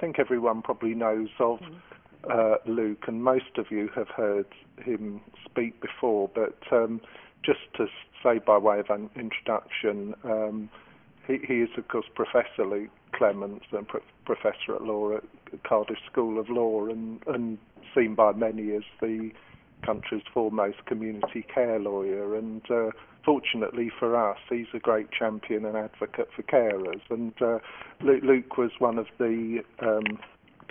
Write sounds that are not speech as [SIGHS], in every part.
think everyone probably knows of uh, Luke, and most of you have heard him speak before. But um, just to say by way of an introduction, um, he, he, is of course Professor Luke Clements, and pro- Professor at Law at Cardiff School of Law, and, and seen by many as the country's foremost community care lawyer. And uh, fortunately for us, he's a great champion and advocate for carers. And uh, Luke was one of the um,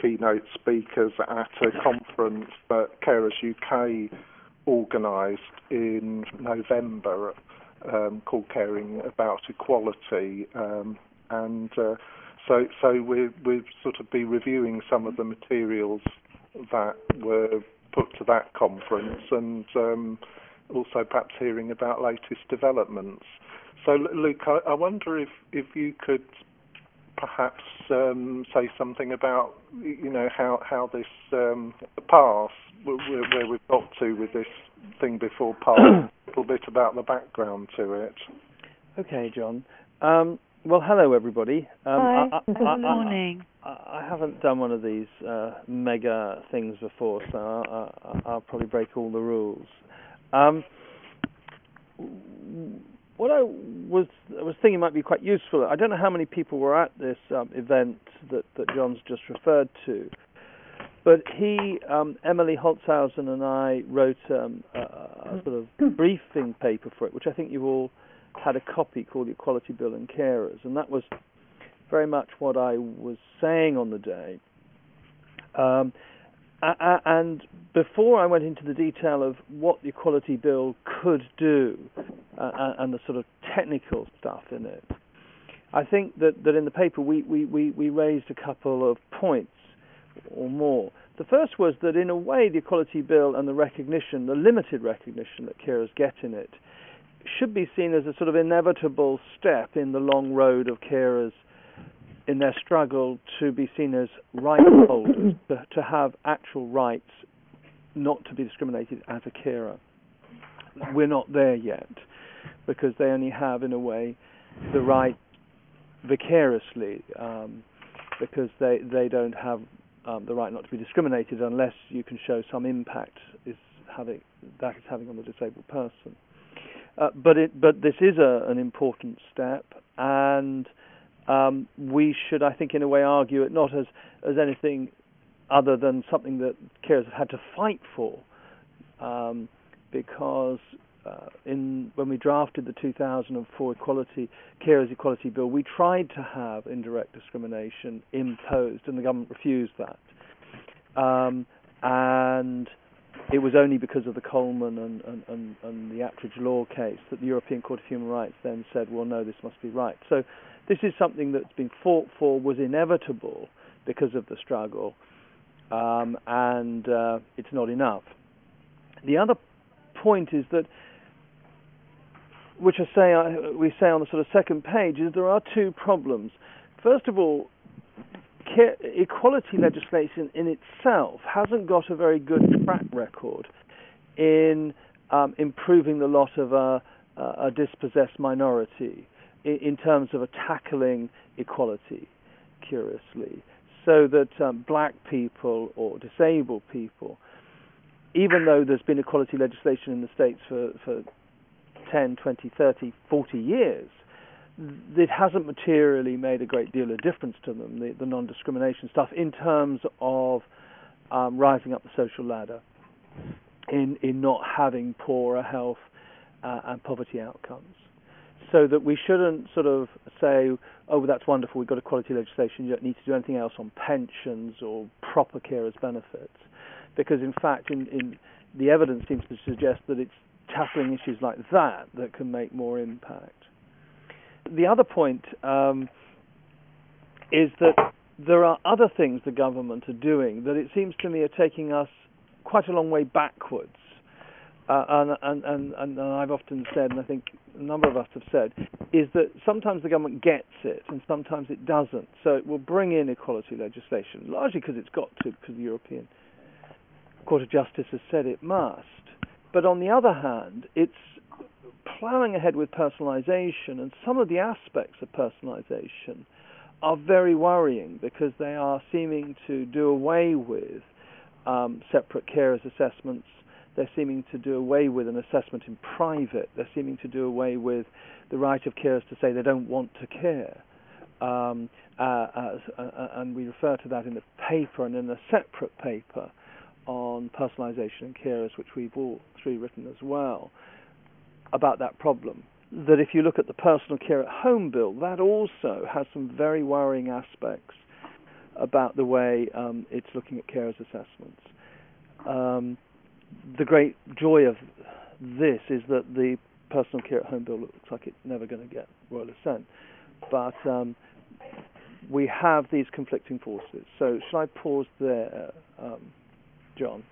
keynote speakers at a conference that Carers UK organised in November um, called Caring About Equality. Um, and uh, so, so we we'll sort of be reviewing some of the materials that were put to that conference and um, also perhaps hearing about latest developments. So, Luke, I, I wonder if, if you could perhaps um, say something about you know how how this um, past where, where, we've got to with this thing before past, [COUGHS] a little bit about the background to it. Okay, John. Um, well, hello everybody. Um, Hi. I, I, Good I, morning. I, haven't done one of these uh, mega things before, so I'll, probably break all the rules. Um, what I was I was thinking might be quite useful. I don't know how many people were at this um, event that that John's just referred to, but he, um, Emily Holzhausen, and I wrote um, a, a, sort of [COUGHS] briefing paper for it, which I think you all had a copy called the Equality Bill and Carers, and that was very much what I was saying on the day. Um, and before I went into the detail of what the Equality Bill could do uh, and the sort of technical stuff in it, I think that, that in the paper we, we, we, we raised a couple of points or more. The first was that in a way the Equality Bill and the recognition, the limited recognition that carers get in it, should be seen as a sort of inevitable step in the long road of carers in their struggle to be seen as right holders, [COUGHS] to, to have actual rights, not to be discriminated as a carer. We're not there yet because they only have, in a way, the right vicariously um, because they, they don't have um, the right not to be discriminated unless you can show some impact is having, that is having on the disabled person. Uh, but it, but this is a, an important step, and um, we should, I think, in a way, argue it not as as anything other than something that carers have had to fight for, um, because uh, in when we drafted the 2004 Equality Carers Equality Bill, we tried to have indirect discrimination imposed, and the government refused that. Um, and it was only because of the Coleman and, and, and, and, the Attridge Law case that the European Court of Human Rights then said, well, no, this must be right. So this is something that's been fought for, was inevitable because of the struggle, um, and uh, it's not enough. The other point is that, which I say, we say on the sort of second page, is there are two problems. First of all, equality legislation in itself hasn't got a very good track record in um, improving the lot of a, a dispossessed minority in, in, terms of tackling equality, curiously, so that um, black people or disabled people, even though there's been equality legislation in the States for, for 10, 20, 30, 40 years, it hasn't materially made a great deal of difference to them, the, the non discrimination stuff, in terms of um, rising up the social ladder, in, in not having poorer health uh, and poverty outcomes. So that we shouldn't sort of say, oh, that's wonderful, we've got equality legislation, you don't need to do anything else on pensions or proper carers' benefits. Because, in fact, in, in the evidence seems to suggest that it's tackling issues like that that can make more impact. The other point um, is that there are other things the government are doing that it seems to me are taking us quite a long way backwards. Uh, and, and, and, I've often said, and I think a number of us have said, is that sometimes the government gets it and sometimes it doesn't. So it will bring in equality legislation, largely because it's got to, because the European Court of Justice has said it must. But on the other hand, it's plowing ahead with personalization, and some of the aspects of personalization are very worrying because they are seeming to do away with um, separate carers assessments. They're seeming to do away with an assessment in private. They're seeming to do away with the right of carers to say they don't want to care. Um, uh, uh, uh, and we refer to that in the paper and in a separate paper on personalisation and carers, which we've all three written as well, about that problem. That if you look at the personal care at home bill, that also has some very worrying aspects about the way um, it's looking at carers assessments. Um, the great joy of this is that the personal care at home bill looks like it's never going to get royal assent. But um, we have these conflicting forces. So, shall I pause there, um, John?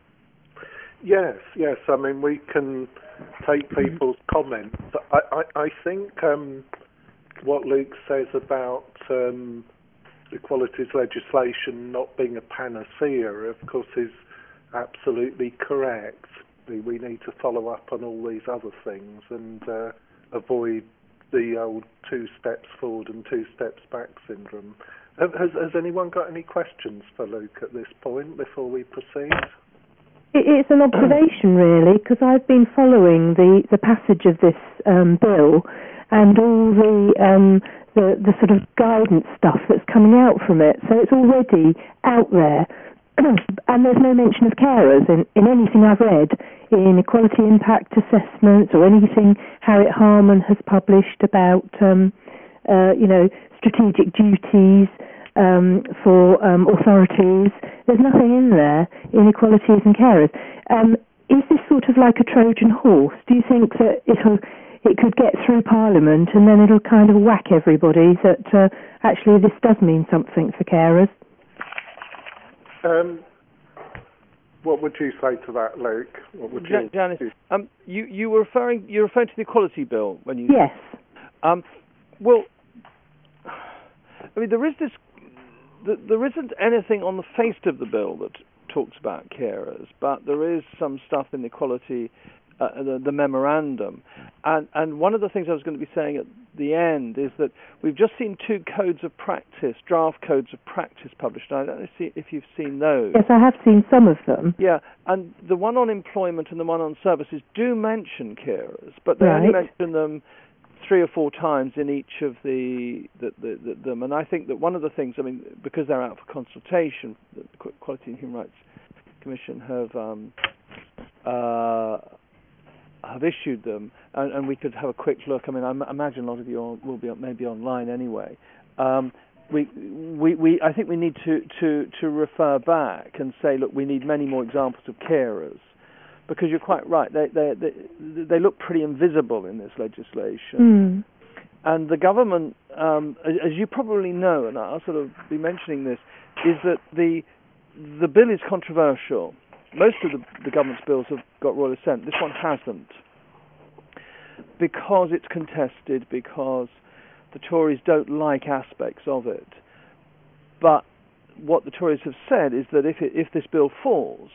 Yes, yes. I mean, we can take people's comments. I, I, I think um, what Luke says about um, equalities legislation not being a panacea, of course, is absolutely correct. We, need to follow up on all these other things and uh, avoid the old two steps forward and two steps back syndrome. Has, has anyone got any questions for Luke at this point before we proceed? It's an observation, really, because I've been following the, the passage of this um, bill and all the, um, the the sort of guidance stuff that's coming out from it. So it's already out there, [CLEARS THROAT] and there's no mention of carers in, in anything I've read in equality impact assessments or anything Harriet Harman has published about, um, uh, you know, strategic duties um, for um, authorities. There's nothing in there, inequalities and carers. Um, is this sort of like a Trojan horse? Do you think that it'll it could get through Parliament and then it'll kind of whack everybody that uh, actually this does mean something for carers? Um, what would you say to that, Luke? What would you? Janice, um, you you were referring you're referring to the Equality Bill when you yes. Um, well, I mean there is this there isn't anything on the face of the bill that talks about carers, but there is some stuff in the equality, uh, the, the, memorandum. And, and one of the things I was going to be saying at the end is that we've just seen two codes of practice, draft codes of practice published. I don't know if you've seen those. Yes, I have seen some of them. Yeah, and the one on employment and the one on services do mention carers, but they right. only mention them three or four times in each of the, the, the, the, them. And I think that one of the things, I mean, because they're out for consultation, the Equality and Human Rights Commission have um, uh, have issued them, and, and, we could have a quick look. I mean, I imagine a lot of you will be maybe online anyway. Um, we, we, we, I think we need to, to, to refer back and say, look, we need many more examples of carers because you're quite right. They they they, they look pretty invisible in this legislation. Mm. And the government, um, as, as, you probably know, and I'll sort of be mentioning this, is that the the bill is controversial. Most of the, the government's bills have got royal assent. This one hasn't, because it's contested. Because the Tories don't like aspects of it. But what the Tories have said is that if it, if this bill falls,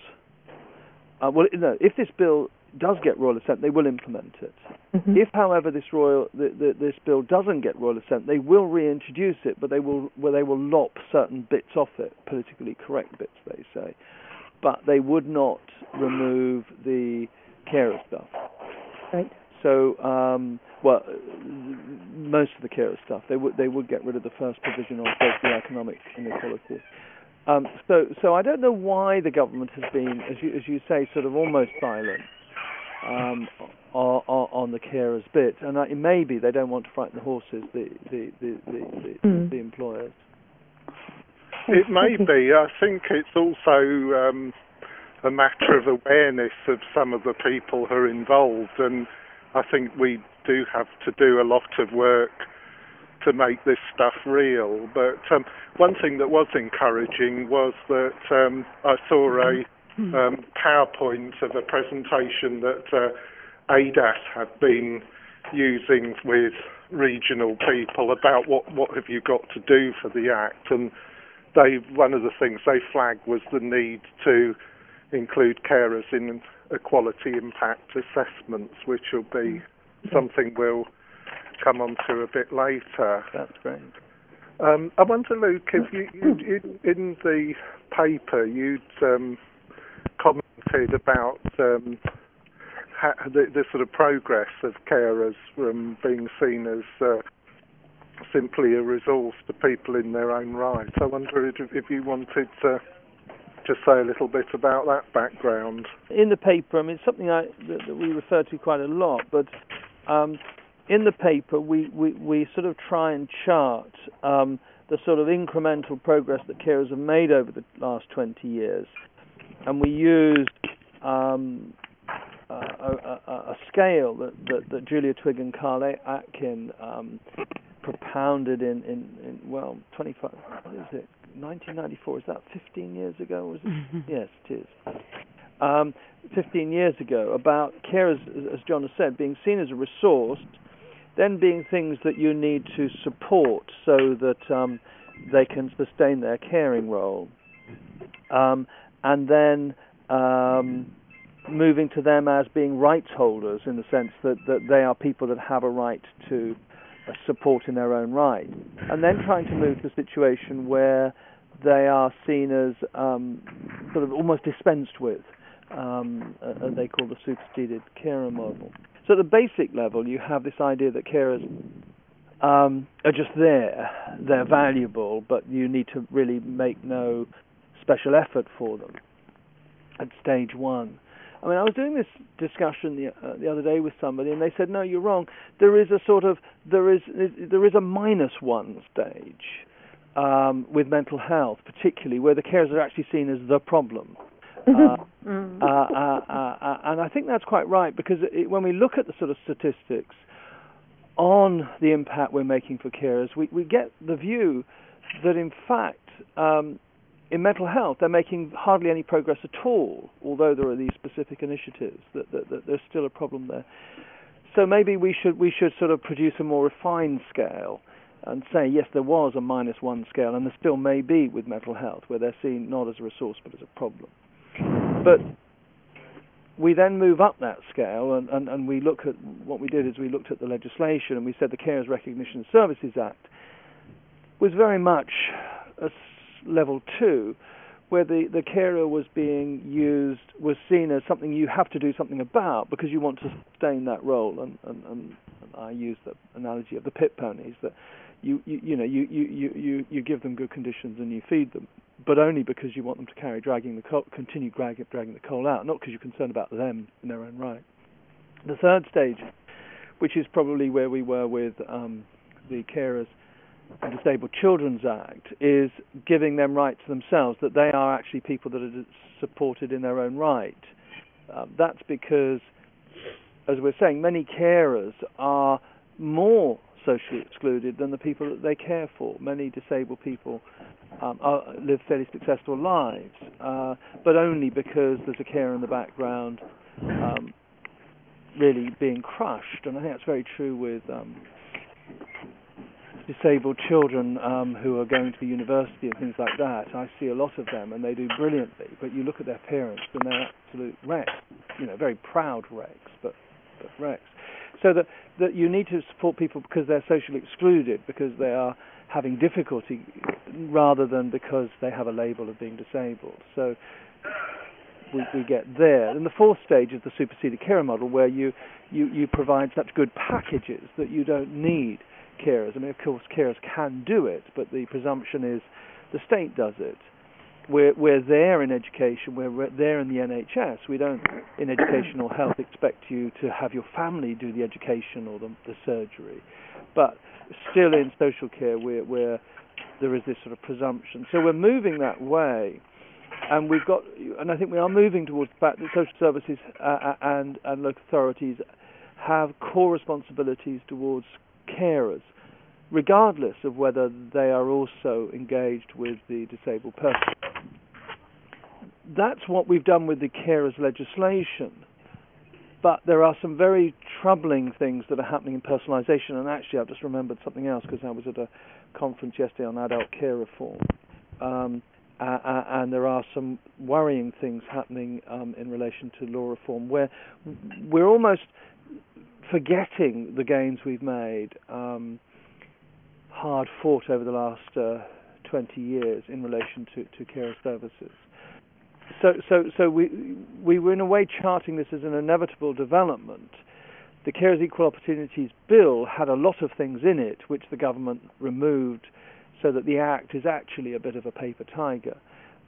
uh, well, no, if this bill does get royal assent, they will implement it. Mm-hmm. If, however, this royal the, the, this bill doesn't get royal assent, they will reintroduce it, but they will well, they will lop certain bits off it, politically correct bits, they say, but they would not remove the carer stuff. Right. So, um, well, most of the carer stuff, they would they would get rid of the first provision on socio-economic inequality. Um, so, so I don't know why the government has been, as you, as you say, sort of almost silent um, on, on, the carers bit, and it may be they don't want to frighten the horses, the the the the, the, mm. the employers. It may be. I think it's also um, a matter of awareness of some of the people who are involved, and I think we do have to do a lot of work to make this stuff real. But um, one thing that was encouraging was that um, I saw a um, PowerPoint of a presentation that uh, ADASS had been using with regional people about what what have you got to do for the act and they one of the things they flagged was the need to include carers in equality impact assessments which will be something we'll come on to a bit later. That's great. Um, I wonder, Luke, if you, you, in the paper you'd um, commented about um, the, the, sort of progress of carers from being seen as uh, simply a resource to people in their own right. I wonder if, if you wanted to just say a little bit about that background. In the paper, I mean, it's something I, that, that we refer to quite a lot, but um, in the paper, we, we, we sort of try and chart um, the sort of incremental progress that carers have made over the last 20 years. And we used um, a, a, a, scale that, that, that, Julia Twigg and Karl Atkin um, propounded in, in, in, well, 25, what is it, 1994, is that 15 years ago? Was it? Mm-hmm. yes, it is. Um, 15 years ago, about carers, as John has said, being seen as a resource then being things that you need to support so that um, they can sustain their caring role. Um, and then um, moving to them as being rights holders in the sense that, that they are people that have a right to support in their own right. And then trying to move to a situation where they are seen as um, sort of almost dispensed with. Um, they call the superseded carer model. So at the basic level, you have this idea that carers um, are just there. They're valuable, but you need to really make no special effort for them at stage one. I mean, I was doing this discussion the, uh, the other day with somebody, and they said, "No, you're wrong. There is a sort of there is there is a minus one stage um, with mental health, particularly where the carers are actually seen as the problem." [LAUGHS] Uh, mm. uh, uh, and I think that's quite right because it, when we look at the sort of statistics on the impact we're making for carers, we, we get the view that in fact um, in mental health they're making hardly any progress at all, although there are these specific initiatives. That, that, that there's still a problem there. So maybe we should we should sort of produce a more refined scale and say yes, there was a minus one scale, and there still may be with mental health, where they're seen not as a resource but as a problem. But we then move up that scale and, and, and we look at what we did is we looked at the legislation and we said the Carers Recognition Services Act was very much a level two, where the, the carer was being used, was seen as something you have to do something about because you want to sustain that role. And, and, and I use the analogy of the pit ponies that you, you, you know, you, you, you, you give them good conditions and you feed them but only because you want them to carry dragging the coal, continue dragging, dragging the coal out, not because you're concerned about them in their own right. The third stage, which is probably where we were with um, the Carers and Disabled Children's Act, is giving them rights themselves, that they are actually people that are supported in their own right. Um, that's because, as we're saying, many carers are more socially excluded than the people that they care for. Many disabled people um, are, live fairly successful lives, uh, but only because there's a care in the background um, really being crushed. And I think that's very true with um, disabled children um, who are going to the university and things like that. I see a lot of them, and they do brilliantly. But you look at their parents, and they're absolute wrecks. You know, very proud wrecks, but but wrecks. So that that you need to support people because they're socially excluded, because they are having difficulty rather than because they have a label of being disabled. So we, we get there. And the fourth stage is the superseded carer model, where you, you, you provide such good packages that you don't need carers. I mean, of course, carers can do it, but the presumption is the state does it. We're, we're there in education, we're there in the NHS. We don't, in educational health, expect you to have your family do the education or the, the surgery. But still in social care where, where there is this sort of presumption. So we're moving that way, and we've got, and I think we are moving towards the fact that social services uh, uh, and and local authorities have core responsibilities towards carers, regardless of whether they are also engaged with the disabled person. That's what we've done with the carers legislation. But there are some very troubling things that are happening in personalisation. And actually, I've just remembered something else because I was at a conference yesterday on adult care reform. Um, uh, and there are some worrying things happening um, in relation to law reform where we're almost forgetting the gains we've made. Um, hard fought over the last uh, 20 years in relation to, to care services. So, so, so we we were in a way charting this as an inevitable development. The Carers Equal Opportunities Bill had a lot of things in it which the government removed, so that the Act is actually a bit of a paper tiger.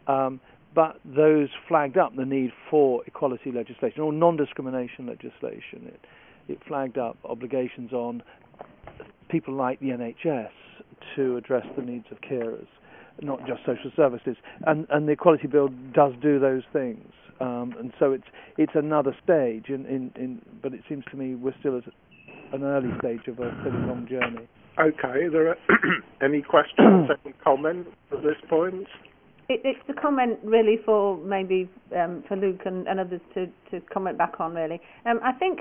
Um, but those flagged up the need for equality legislation or non-discrimination legislation. It, it flagged up obligations on people like the NHS to address the needs of carers, not just social services. And, and the Equality Bill does do those things. Um, and so it's it's another stage, in, in, in, but it seems to me we're still at an early stage of a pretty long journey. Okay, are there [CLEARS THROAT] any questions, [COUGHS] any comments at this point? It, it's a comment really for maybe um, for Luke and, and, others to, to comment back on really. Um, I think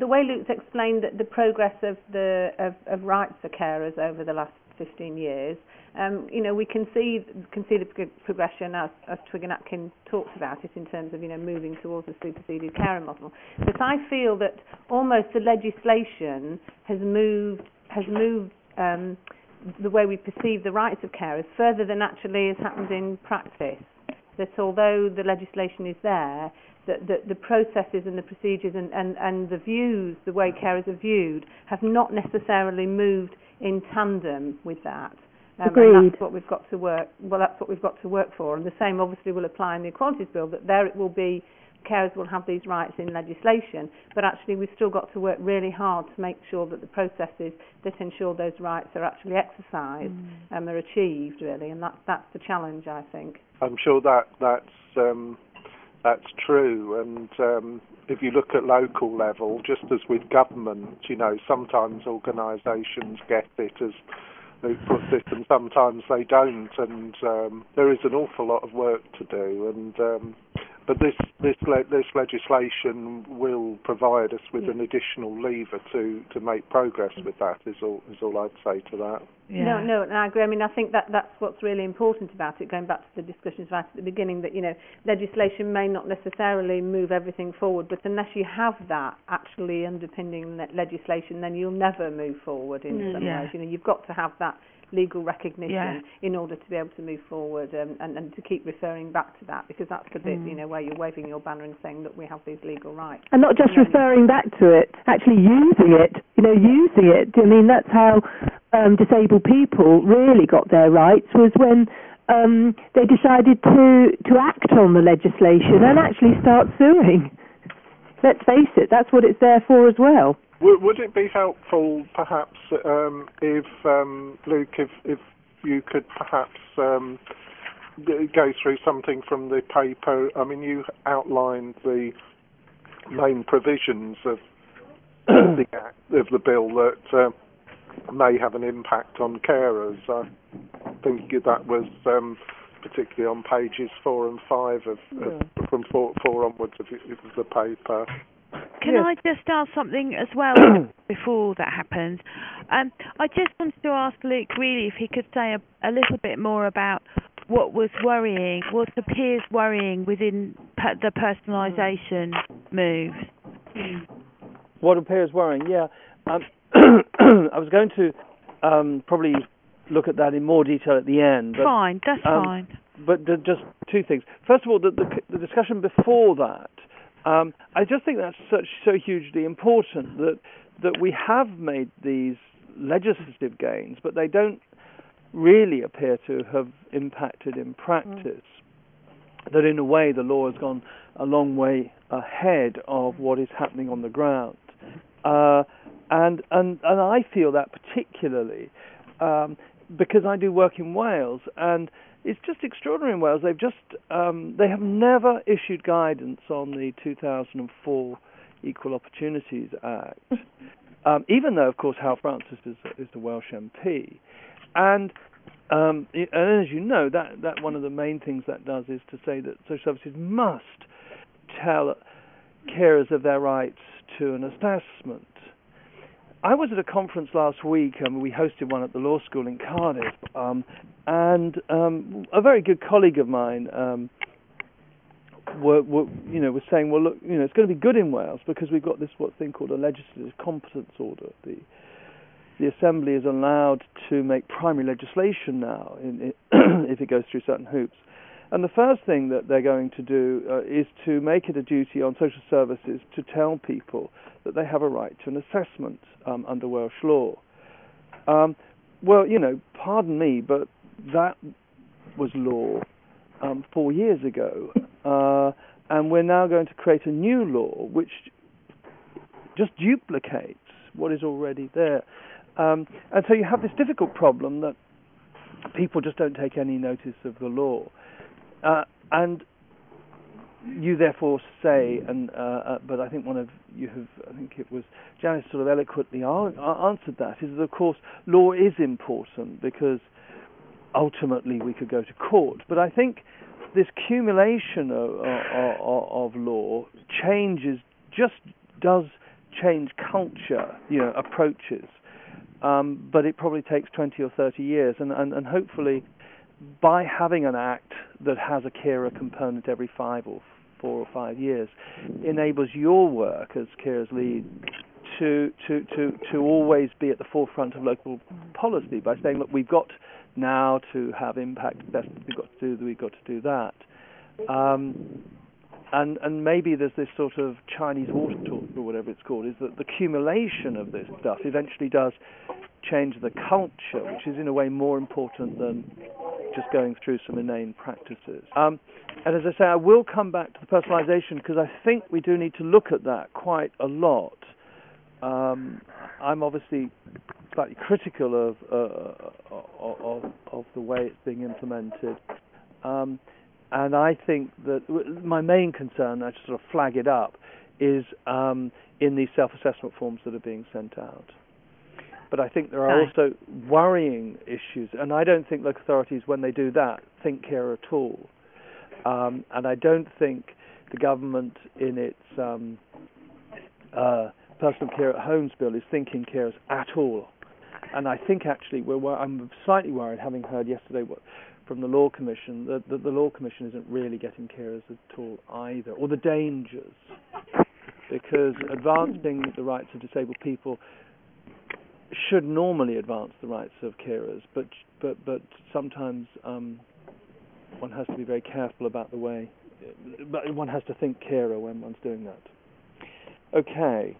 the way Luke's explained that the progress of the of, of rights for carers over the last 15 years, um, you know, we can see can see the progression as, as Twigg and Atkin talked about it in terms of you know moving towards a superseded carer model. But I feel that almost the legislation has moved has moved um, the way we perceive the rights of carers further than actually has happened in practice. That although the legislation is there, that the, the, processes and the procedures and, and, and the views, the way carers are viewed, have not necessarily moved in tandem with that. Um, Agreed. And that's what we've got to work. Well, that's what we've got to work for. And the same, obviously, will apply in the Equalities Bill. That there it will be, carers will have these rights in legislation. But actually, we've still got to work really hard to make sure that the processes that ensure those rights are actually exercised mm. and are achieved. Really, and that's that's the challenge, I think. I'm sure that that's. Um, that's true, and um, if you look at local level, just as with government, you know, sometimes organisations get it as who put it, and sometimes they don't. And um, there is an awful lot of work to do. And um, but this this le- this legislation will provide us with yeah. an additional lever to to make progress with that. Is all is all I'd say to that. Yeah. No, no, and I agree. I mean, I think that that's what's really important about it. Going back to the discussions right at the beginning, that you know, legislation may not necessarily move everything forward, but unless you have that actually underpinning that legislation, then you'll never move forward in mm, some yeah. ways. You know, you've got to have that legal recognition yeah. in order to be able to move forward um, and, and to keep referring back to that because that's the bit mm. you know where you're waving your banner and saying that we have these legal rights. And not just and referring back to it actually using it you know using it. I mean that's how um, disabled people really got their rights was when um, they decided to to act on the legislation and actually start suing. Let's face it that's what it's there for as well would, would it be helpful, perhaps, um, if um, Luke, if if you could perhaps um, go through something from the paper? I mean, you outlined the main provisions of [COUGHS] the act, of the bill that uh, may have an impact on carers. I think that was um, particularly on pages four and five of, of from four, four onwards of, of the paper. Can yes. I just ask something as well [COUGHS] before that happens? Um, I just wanted to ask Luke really if he could say a, a little bit more about what was worrying, what appears worrying within per- the personalisation move. What appears worrying? Yeah, um, [COUGHS] I was going to um, probably look at that in more detail at the end. But, fine, that's um, fine. But just two things. First of all, the, the, the discussion before that um, I just think that's such so hugely important that that we have made these legislative gains, but they don't really appear to have impacted in practice. Mm. That in a way the law has gone a long way ahead of what is happening on the ground, uh, and and and I feel that particularly um, because I do work in Wales and it's just extraordinary in Wales. They've just um, they have never issued guidance on the 2004 Equal Opportunities Act, [LAUGHS] um, even though, of course, Hywel Francis is, is the Welsh MP, and um, and as you know, that that one of the main things that does is to say that social services must tell carers of their rights to an assessment. I was at a conference last week. and we hosted one at the law school in Cardiff, um, and um, a very good colleague of mine um, were, were, you know, was saying, well, look, you know, it's going to be good in Wales because we've got this what thing called a legislative competence order. The the Assembly is allowed to make primary legislation now in, in [CLEARS THROAT] if it goes through certain hoops. And the first thing that they're going to do uh, is to make it a duty on social services to tell people that they have a right to an assessment um, under Welsh law. Um, well, you know, pardon me, but that was law um, four years ago, [LAUGHS] uh, and we're now going to create a new law which just duplicates what is already there. Um, and so you have this difficult problem that people just don't take any notice of the law. Uh, and you therefore say, and uh, uh, but I think one of you have, I think it was Janice sort of eloquently answered that, is that of course law is important because ultimately we could go to court. But I think this accumulation of, of, of law changes, just does change culture, you know, approaches. Um, but it probably takes 20 or 30 years, and, and, and hopefully by having an act that has a carer component every five or four or five years enables your work as carers lead to to to to always be at the forefront of local policy by saying look we've got now to have impact best we've got to do we've got to do that um, and and maybe there's this sort of Chinese water talk or whatever it's called is that the accumulation of this stuff eventually does change the culture which is in a way more important than just going through some inane practices. Um, and as I say, I will come back to the personalization because I think we do need to look at that quite a lot. Um, I'm obviously slightly critical of, uh, of, of the way it's being implemented. Um, and I think that my main concern, I just sort of flag it up, is um, in these self-assessment forms that are being sent out. But I think there are also worrying issues, and I don't think local authorities, when they do that, think care at all. Um, and I don't think the government, in its um, uh, personal care at homes bill, is thinking carers at all. And I think actually we're, I'm slightly worried, having heard yesterday what, from the Law Commission, that, that the Law Commission isn't really getting carers at all either, or the dangers because advancing the rights of disabled people should normally advance the rights of carers, but but but sometimes um, one has to be very careful about the way. But one has to think carer when one's doing that. Okay.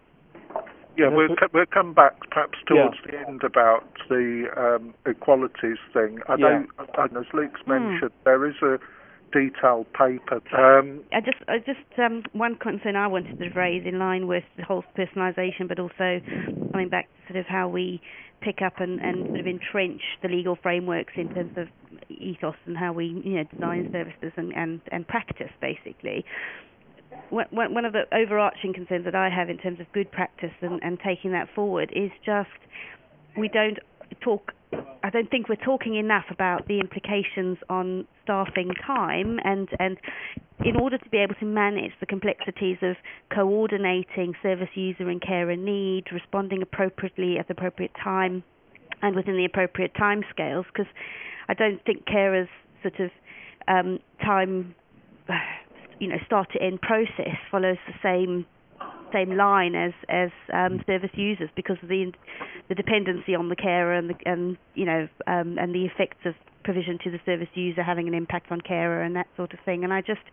Yeah, we'll we'll come back perhaps towards yeah. the end about the um, equalities thing. I know, yeah. And as Luke's hmm. mentioned, mm. there is a detailed paper. Um, I just, I just um, one concern I wanted to raise in line with the whole personalisation, but also coming back to sort of how we pick up and, and sort of entrench the legal frameworks in terms of ethos and how we, you know, design services and, and, and practice basically. One of the overarching concerns that I have in terms of good practice and, and taking that forward is just we don't talk I don't think we're talking enough about the implications on staffing time and and in order to be able to manage the complexities of coordinating service user and carer need, responding appropriately at the appropriate time and within the appropriate time scales because I don't think carers sort of um, time [SIGHS] you know start to end process follows the same same line as as um, service users because of the the dependency on the carer and the, and you know um, and the effects of provision to the service user having an impact on carer and that sort of thing. And I just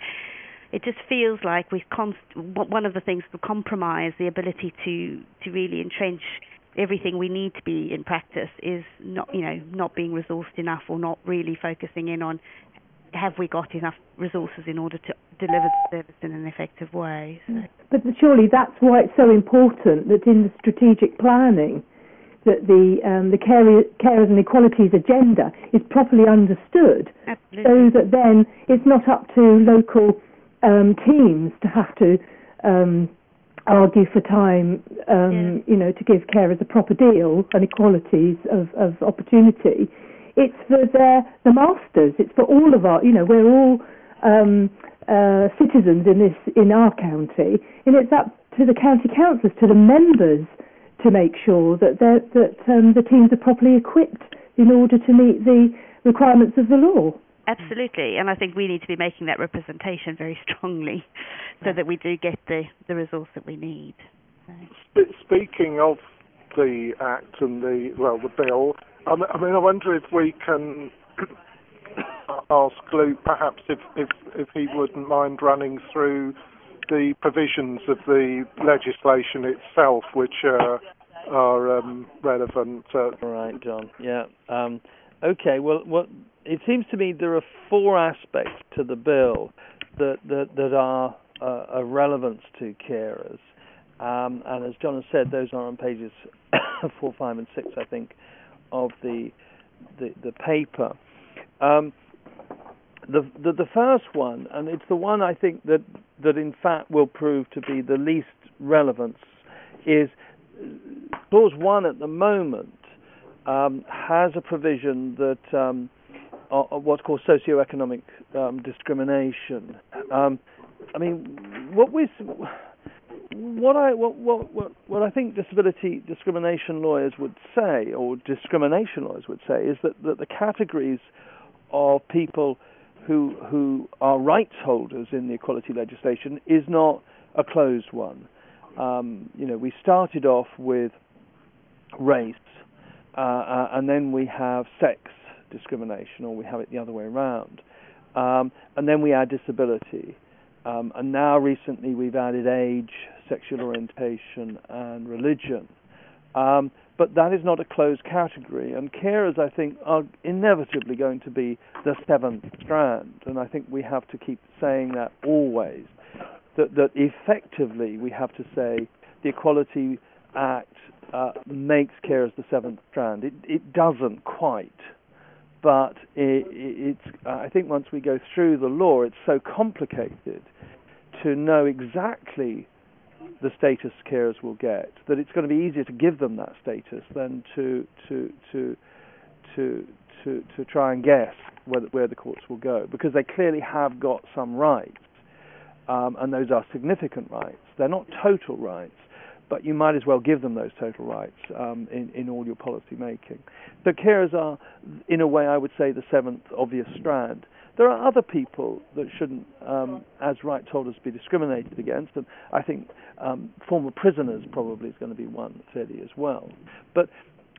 it just feels like we const- one of the things to compromise the ability to to really entrench everything we need to be in practice is not you know not being resourced enough or not really focusing in on have we got enough resources in order to deliver the service in an effective way? So. But surely that's why it's so important that in the strategic planning, that the um, the carers and equalities agenda is properly understood, Absolutely. so that then it's not up to local um, teams to have to um, argue for time, um, yeah. you know, to give carers a proper deal and equalities of, of opportunity. It's for the, the masters. It's for all of our, you know, we're all um, uh, citizens in this in our county, and it's up to the county councillors, to the members, to make sure that that um, the teams are properly equipped in order to meet the requirements of the law. Absolutely, and I think we need to be making that representation very strongly, so that we do get the the resource that we need. So. Speaking of the Act and the well the bill. I mean, I wonder if we can ask Luke perhaps if, if if he wouldn't mind running through the provisions of the legislation itself, which uh, are um, relevant. Uh, John. Yeah. Um, okay. Well, it seems to me there are four aspects to the bill that that, that are uh, of relevance to carers. Um, and as John has said, those are on pages [COUGHS] four, five, and six, I think, of the the, the paper. Um, the, the, the first one, and it's the one I think that that in fact will prove to be the least relevance, is clause one at the moment um, has a provision that um, what's called socioeconomic um, discrimination. Um, I mean, what we what I what, what what what I think disability discrimination lawyers would say, or discrimination lawyers would say, is that, that the categories of people who who are rights holders in the equality legislation is not a closed one. Um, you know, we started off with race, uh, uh, and then we have sex discrimination, or we have it the other way around, um, and then we add disability, um, and now recently we've added age, sexual orientation, and religion. But that is not a closed category, and carers, I think, are inevitably going to be the seventh strand, and I think we have to keep saying that always. That, that effectively we have to say the Equality Act uh, makes carers the seventh strand. It, it doesn't quite, but it, it, it's. I think once we go through the law, it's so complicated to know exactly the status carers will get that it's going to be easier to give them that status than to to to to to, to try and guess where the, where the courts will go because they clearly have got some rights um, and those are significant rights. They're not total rights, but you might as well give them those total rights um, in, in all your policy making. So carers are, in a way, I would say, the seventh obvious strand. There are other people that shouldn't, um, as rights holders, be discriminated against, and I think um, former prisoners probably is going to be one fairly as well. But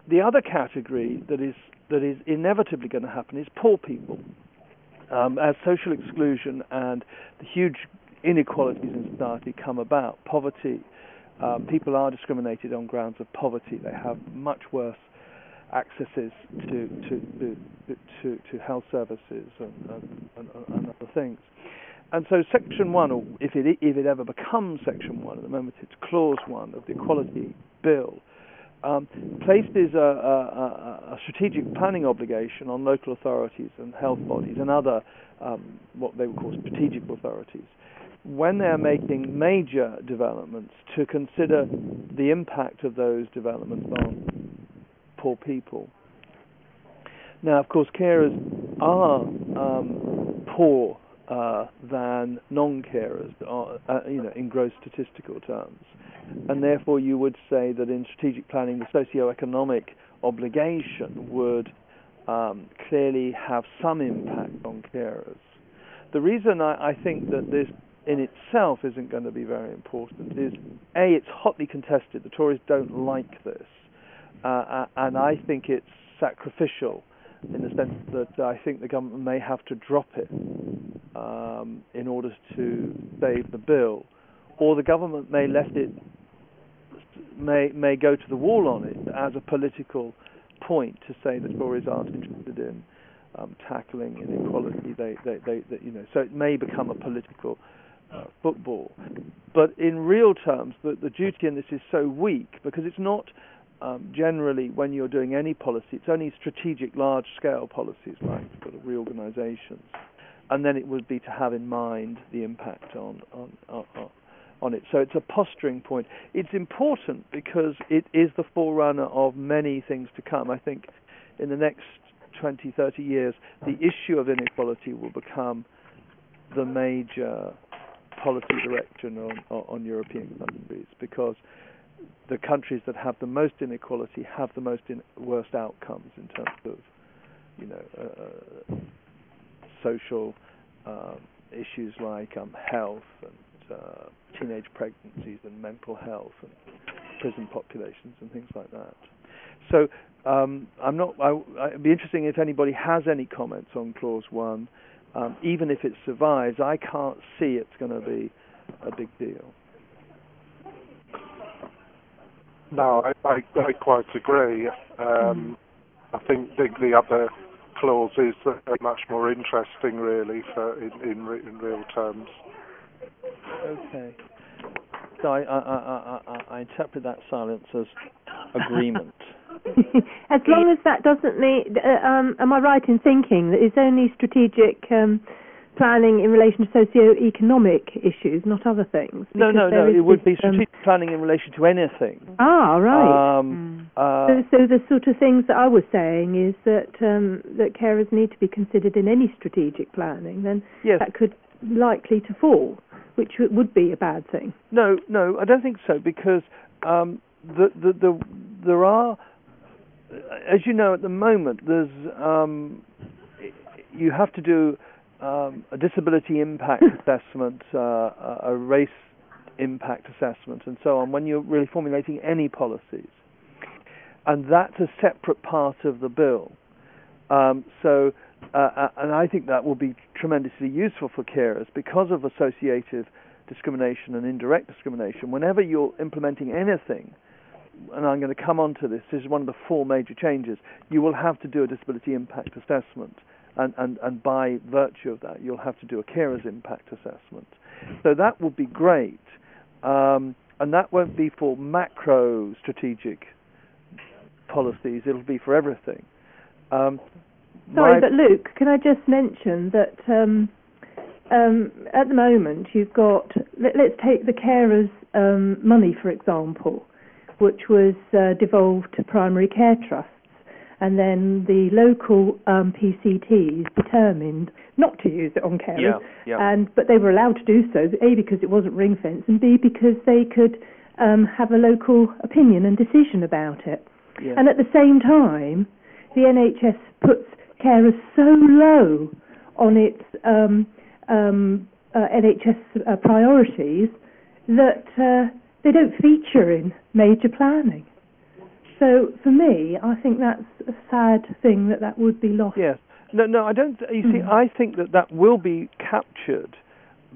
the other category that is that is inevitably going to happen is poor people. Um, as social exclusion and the huge inequalities in society come about, poverty, um, people are discriminated on grounds of poverty. They have much worse accesses to to to to, health services and, and, and, and, other things. And so, Section One, or if it if it ever becomes Section One, at the moment it's Clause One of the Equality Bill, um, places a, a, a, strategic planning obligation on local authorities and health bodies and other um, what they would call strategic authorities when they're making major developments to consider the impact of those developments on poor people. Now, of course, carers are um, poor uh, than non-carers, are, uh, you know, in gross statistical terms, and therefore you would say that in strategic planning, the socio-economic obligation would um, clearly have some impact on carers. The reason I, I think that this in itself isn't going to be very important is a it's hotly contested. The Tories don't like this, uh, and I think it's sacrificial in the sense that I think the government may have to drop it um, in order to save the bill, or the government may let it may may go to the wall on it as a political point to say that Tories aren't interested in um, tackling inequality. They, they, they, they, you know, so it may become a political uh, football. But in real terms, the, the duty in this is so weak because it's not um, generally when you're doing any policy, it's only strategic, large scale policies like sort of reorganizations. And then it would be to have in mind the impact on, on, on, on it. So it's a posturing point. It's important because it is the forerunner of many things to come. I think in the next 20, 30 years, the issue of inequality will become the major policy direction on, on European countries because the countries that have the most inequality have the most in, worst outcomes in terms of, you know, uh, social um, issues like um, health and uh, teenage pregnancies and mental health and prison populations and things like that. So um, I'm not. I, it'd be interesting if anybody has any comments on clause one. Um, even if it survives, I can't see it's going to be a big deal. No, I, I, I quite agree. Um, I think the, the other clauses are much more interesting, really, for in in, in real terms. Okay. So I, I, I, I, I interpret that silence as agreement. [LAUGHS] as long as that doesn't mean, uh, um, am I right in thinking that it's only strategic um, planning in relation to socio-economic issues, not other things? No, no, no. It would be um, strategic planning in relation to anything. Ah, right. Um, uh, so, so the sort of things that I was saying is that um, that carers need to be considered in any strategic planning. Then yes. that could likely to fall, which would be a bad thing. No, no, I don't think so because um, the, the, the, there are, as you know, at the moment, there's um, you have to do um, a disability impact [LAUGHS] assessment, uh, a race impact assessment, and so on when you're really formulating any policies, and that's a separate part of the bill. Um, so uh, uh, and I think that will be tremendously useful for carers because of associative discrimination and indirect discrimination. Whenever you're implementing anything, and I'm going to come on to this, this is one of the four major changes, you will have to do a disability impact assessment. And, and, and by virtue of that, you'll have to do a carer's impact assessment. So that will be great. Um, and that won't be for macro strategic policies, it'll be for everything. Um, Sorry, but Luke, can I just mention that um, um, at the moment you've got, let, us take the carers' um, money, for example, which was uh, devolved to primary care trusts, and then the local um, PCTs determined not to use it on carers, yeah, yeah. and but they were allowed to do so, a because it wasn't ring fenced, and b because they could um, have a local opinion and decision about it. Yeah. And at the same time, the NHS puts carers so low on its um, um, uh, NHS uh, priorities that uh, they don't feature in major planning. So for me, I think that's a sad thing that that would be lost. Yes. No, no, I don't. You see, Mm. I think that that will be captured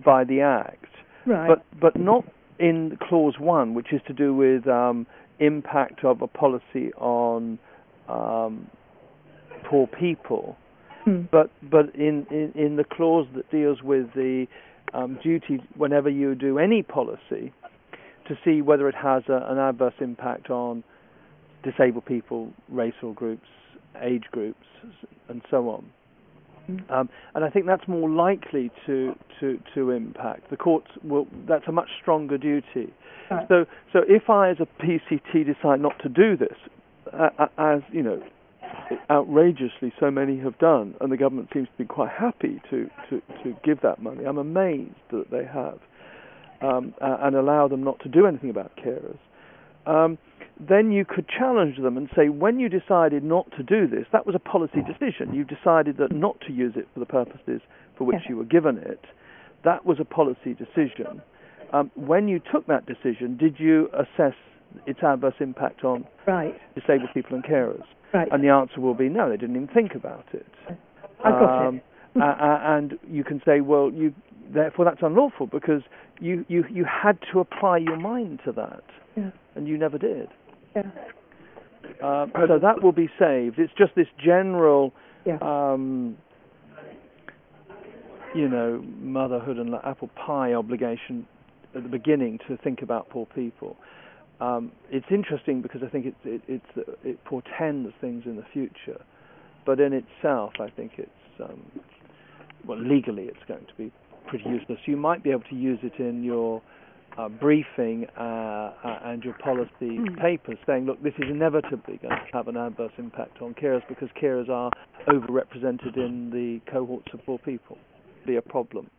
by the Act, Right. but but not in clause one, which is to do with um, impact of a policy on um, poor people. Hmm. But but in, in, in the clause that deals with the um, duty whenever you do any policy to see whether it has a, an adverse impact on disabled people, racial groups, age groups, and so on. Hmm. Um, and I think that's more likely to, to, to impact. The courts will. That's a much stronger duty. Right. So so if I, as a PCT, decide not to do this, uh, as you know, outrageously so many have done, and the government seems to be quite happy to, to, to give that money. I'm amazed that they have, um, and allow them not to do anything about carers. Um, then you could challenge them and say, when you decided not to do this, that was a policy decision. You decided that not to use it for the purposes for which you were given it. That was a policy decision. Um, when you took that decision, did you assess its adverse impact on right. disabled people and carers? Right. And the answer will be no, they didn't even think about it. I got um, it. uh, and you can say, well, you therefore that's unlawful because you, you, you had to apply your mind to that, Yeah. and you never did. Yeah. Um, so that will be saved. It's just this general, Yeah. um, you know, motherhood and apple pie obligation at the beginning to think about poor people. Um, it's interesting because I think it, it, it's, it portends things in the future, but in itself, I think it's um, well legally it's going to be pretty useless. You might be able to use it in your uh, briefing uh, uh, and your policy papers, saying, look, this is inevitably going to have an adverse impact on carers because carers are overrepresented in the cohorts of poor people. Be a problem.